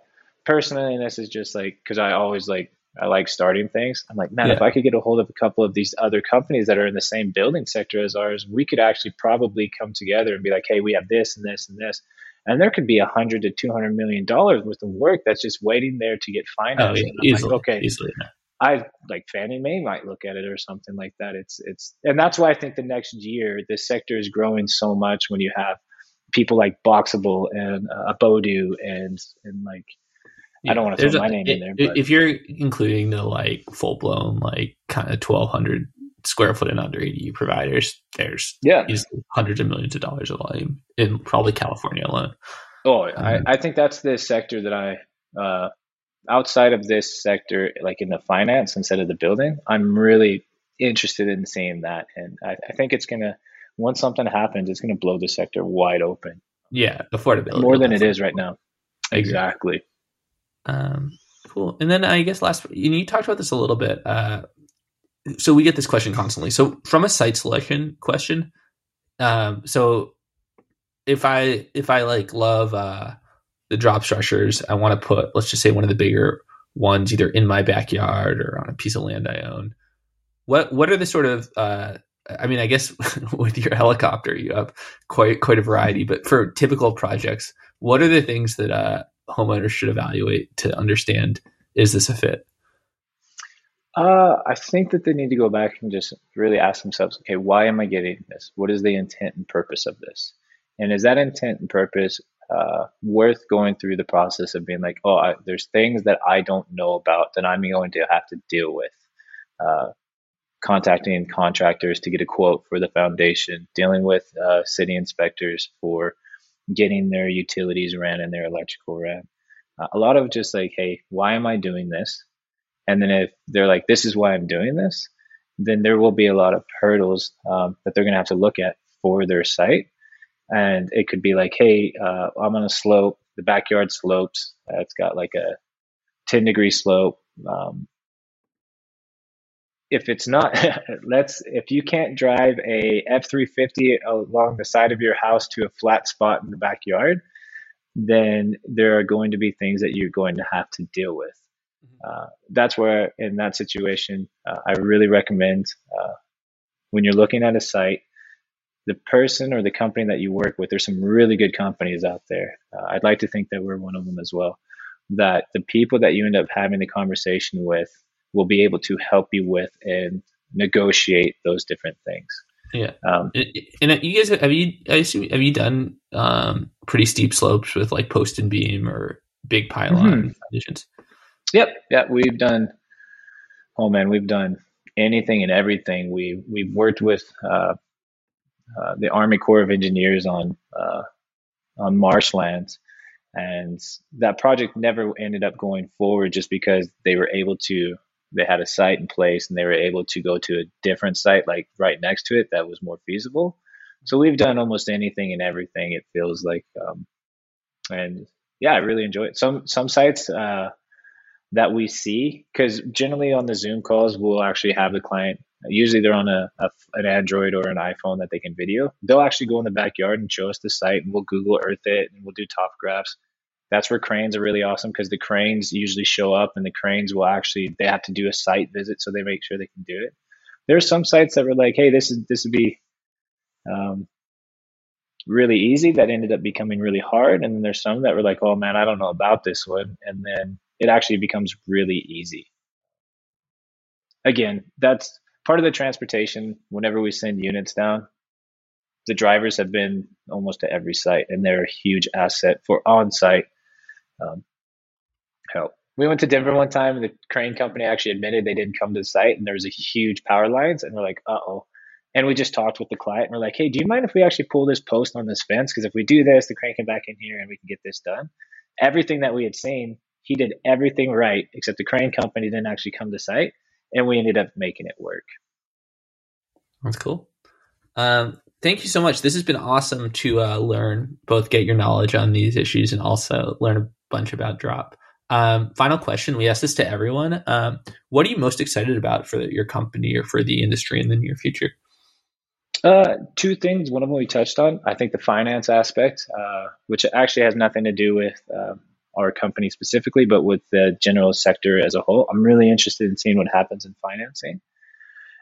personally, and this is just like because I always like I like starting things. I'm like, man, yeah. if I could get a hold of a couple of these other companies that are in the same building sector as ours, we could actually probably come together and be like, hey, we have this and this and this. And there could be a hundred to two hundred million dollars worth of work that's just waiting there to get financed. Oh, easily, like, okay, easily. I like Fannie Mae might look at it or something like that. It's it's and that's why I think the next year this sector is growing so much when you have people like Boxable and uh, Abodu and and like yeah, I don't want to throw my name in there. But. If you're including the like full blown like kind of twelve hundred square foot and under ADU providers, there's yeah hundreds of millions of dollars of volume in probably California alone. Oh, um, I, I think that's the sector that I uh, outside of this sector, like in the finance instead of the building, I'm really interested in seeing that, and I, I think it's gonna once something happens, it's going to blow the sector wide open. Yeah, affordability more than it is right now. Exactly. Um, cool. And then I guess last, you, know, you talked about this a little bit. Uh, so we get this question constantly. So from a site selection question, um, so if I if I like love uh, the drop structures, I want to put let's just say one of the bigger ones either in my backyard or on a piece of land I own. What what are the sort of uh, I mean, I guess with your helicopter, you have quite quite a variety. But for typical projects, what are the things that uh, homeowners should evaluate to understand is this a fit? Uh, I think that they need to go back and just really ask themselves, okay, why am I getting this? What is the intent and purpose of this? And is that intent and purpose uh, worth going through the process of being like, oh, I, there's things that I don't know about that I'm going to have to deal with. Uh, contacting contractors to get a quote for the foundation, dealing with uh, city inspectors for getting their utilities ran and their electrical ran. Uh, a lot of just like, hey, why am I doing this? And then if they're like, this is why I'm doing this, then there will be a lot of hurdles um, that they're going to have to look at for their site. And it could be like, hey, uh, I'm on a slope, the backyard slopes. Uh, it's got like a 10 degree slope. Um, if it's not let's if you can't drive a F350 along the side of your house to a flat spot in the backyard, then there are going to be things that you're going to have to deal with. Mm-hmm. Uh, that's where, in that situation, uh, I really recommend uh, when you're looking at a site, the person or the company that you work with. There's some really good companies out there. Uh, I'd like to think that we're one of them as well. That the people that you end up having the conversation with will be able to help you with and negotiate those different things. Yeah. Um, and, you guys have you I assume have you done um, pretty steep slopes with like post and beam or big pylon mm-hmm. Yep. Yeah, we've done. Oh man, we've done anything and everything. We we've worked with uh, uh, the Army Corps of Engineers on uh, on marshlands, and that project never ended up going forward just because they were able to they had a site in place and they were able to go to a different site like right next to it that was more feasible. So we've done almost anything and everything. It feels like, um, and yeah, I really enjoy it. Some some sites uh, that we see because generally on the Zoom calls we'll actually have the client. Usually they're on a, a, an Android or an iPhone that they can video. They'll actually go in the backyard and show us the site, and we'll Google Earth it, and we'll do topographs that's where cranes are really awesome because the cranes usually show up and the cranes will actually they have to do a site visit so they make sure they can do it there are some sites that were like hey this is this would be um, really easy that ended up becoming really hard and then there's some that were like oh man i don't know about this one and then it actually becomes really easy again that's part of the transportation whenever we send units down the drivers have been almost to every site and they're a huge asset for on-site um, help. we went to Denver one time, and the crane company actually admitted they didn't come to the site, and there was a huge power lines, and we're like, uh oh. And we just talked with the client, and we're like, hey, do you mind if we actually pull this post on this fence? Because if we do this, the crane can back in here, and we can get this done. Everything that we had seen, he did everything right, except the crane company didn't actually come to site, and we ended up making it work. That's cool. Um, thank you so much. This has been awesome to uh, learn, both get your knowledge on these issues and also learn a bunch about drop. Um, final question. We ask this to everyone. Um, what are you most excited about for your company or for the industry in the near future? Uh, two things. One of them we touched on. I think the finance aspect, uh, which actually has nothing to do with uh, our company specifically, but with the general sector as a whole. I'm really interested in seeing what happens in financing.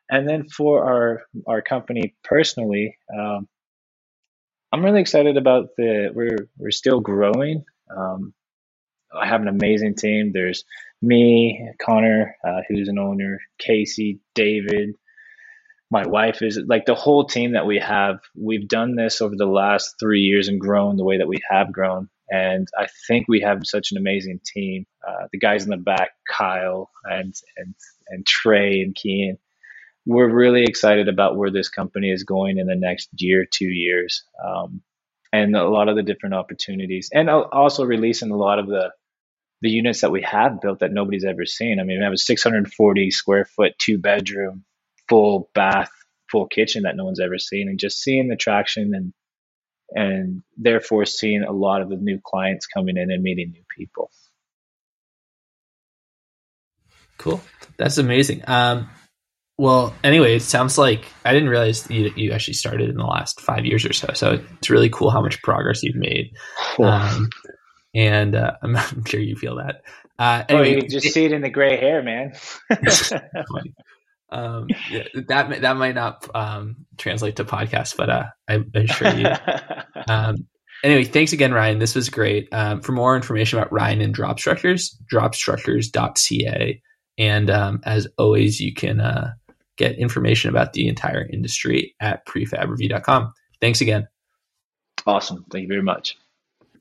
And then for our our company personally, um, I'm really excited about the we're we're still growing. Um, I have an amazing team. There's me, Connor, uh, who's an owner, Casey, David, my wife is like the whole team that we have. We've done this over the last three years and grown the way that we have grown. And I think we have such an amazing team. Uh, the guys in the back, Kyle and and and Trey and Kian, we're really excited about where this company is going in the next year, two years, um, and a lot of the different opportunities, and also releasing a lot of the the units that we have built that nobody's ever seen. I mean, we have a 640 square foot, two bedroom, full bath, full kitchen that no one's ever seen, and just seeing the traction and and therefore seeing a lot of the new clients coming in and meeting new people. Cool, that's amazing. Um, well, anyway, it sounds like I didn't realize you, you actually started in the last five years or so. So it's really cool how much progress you've made. Um, and uh, I'm, I'm, sure you feel that. Uh, anyway, oh, you just it, see it in the gray hair, man. um, yeah, that that might not um, translate to podcast, but uh, I, I assure you. um, anyway, thanks again, Ryan. This was great. Um, for more information about Ryan and Drop Structures, dropstructures.ca. And um, as always, you can uh, get information about the entire industry at prefabreview.com. Thanks again. Awesome. Thank you very much.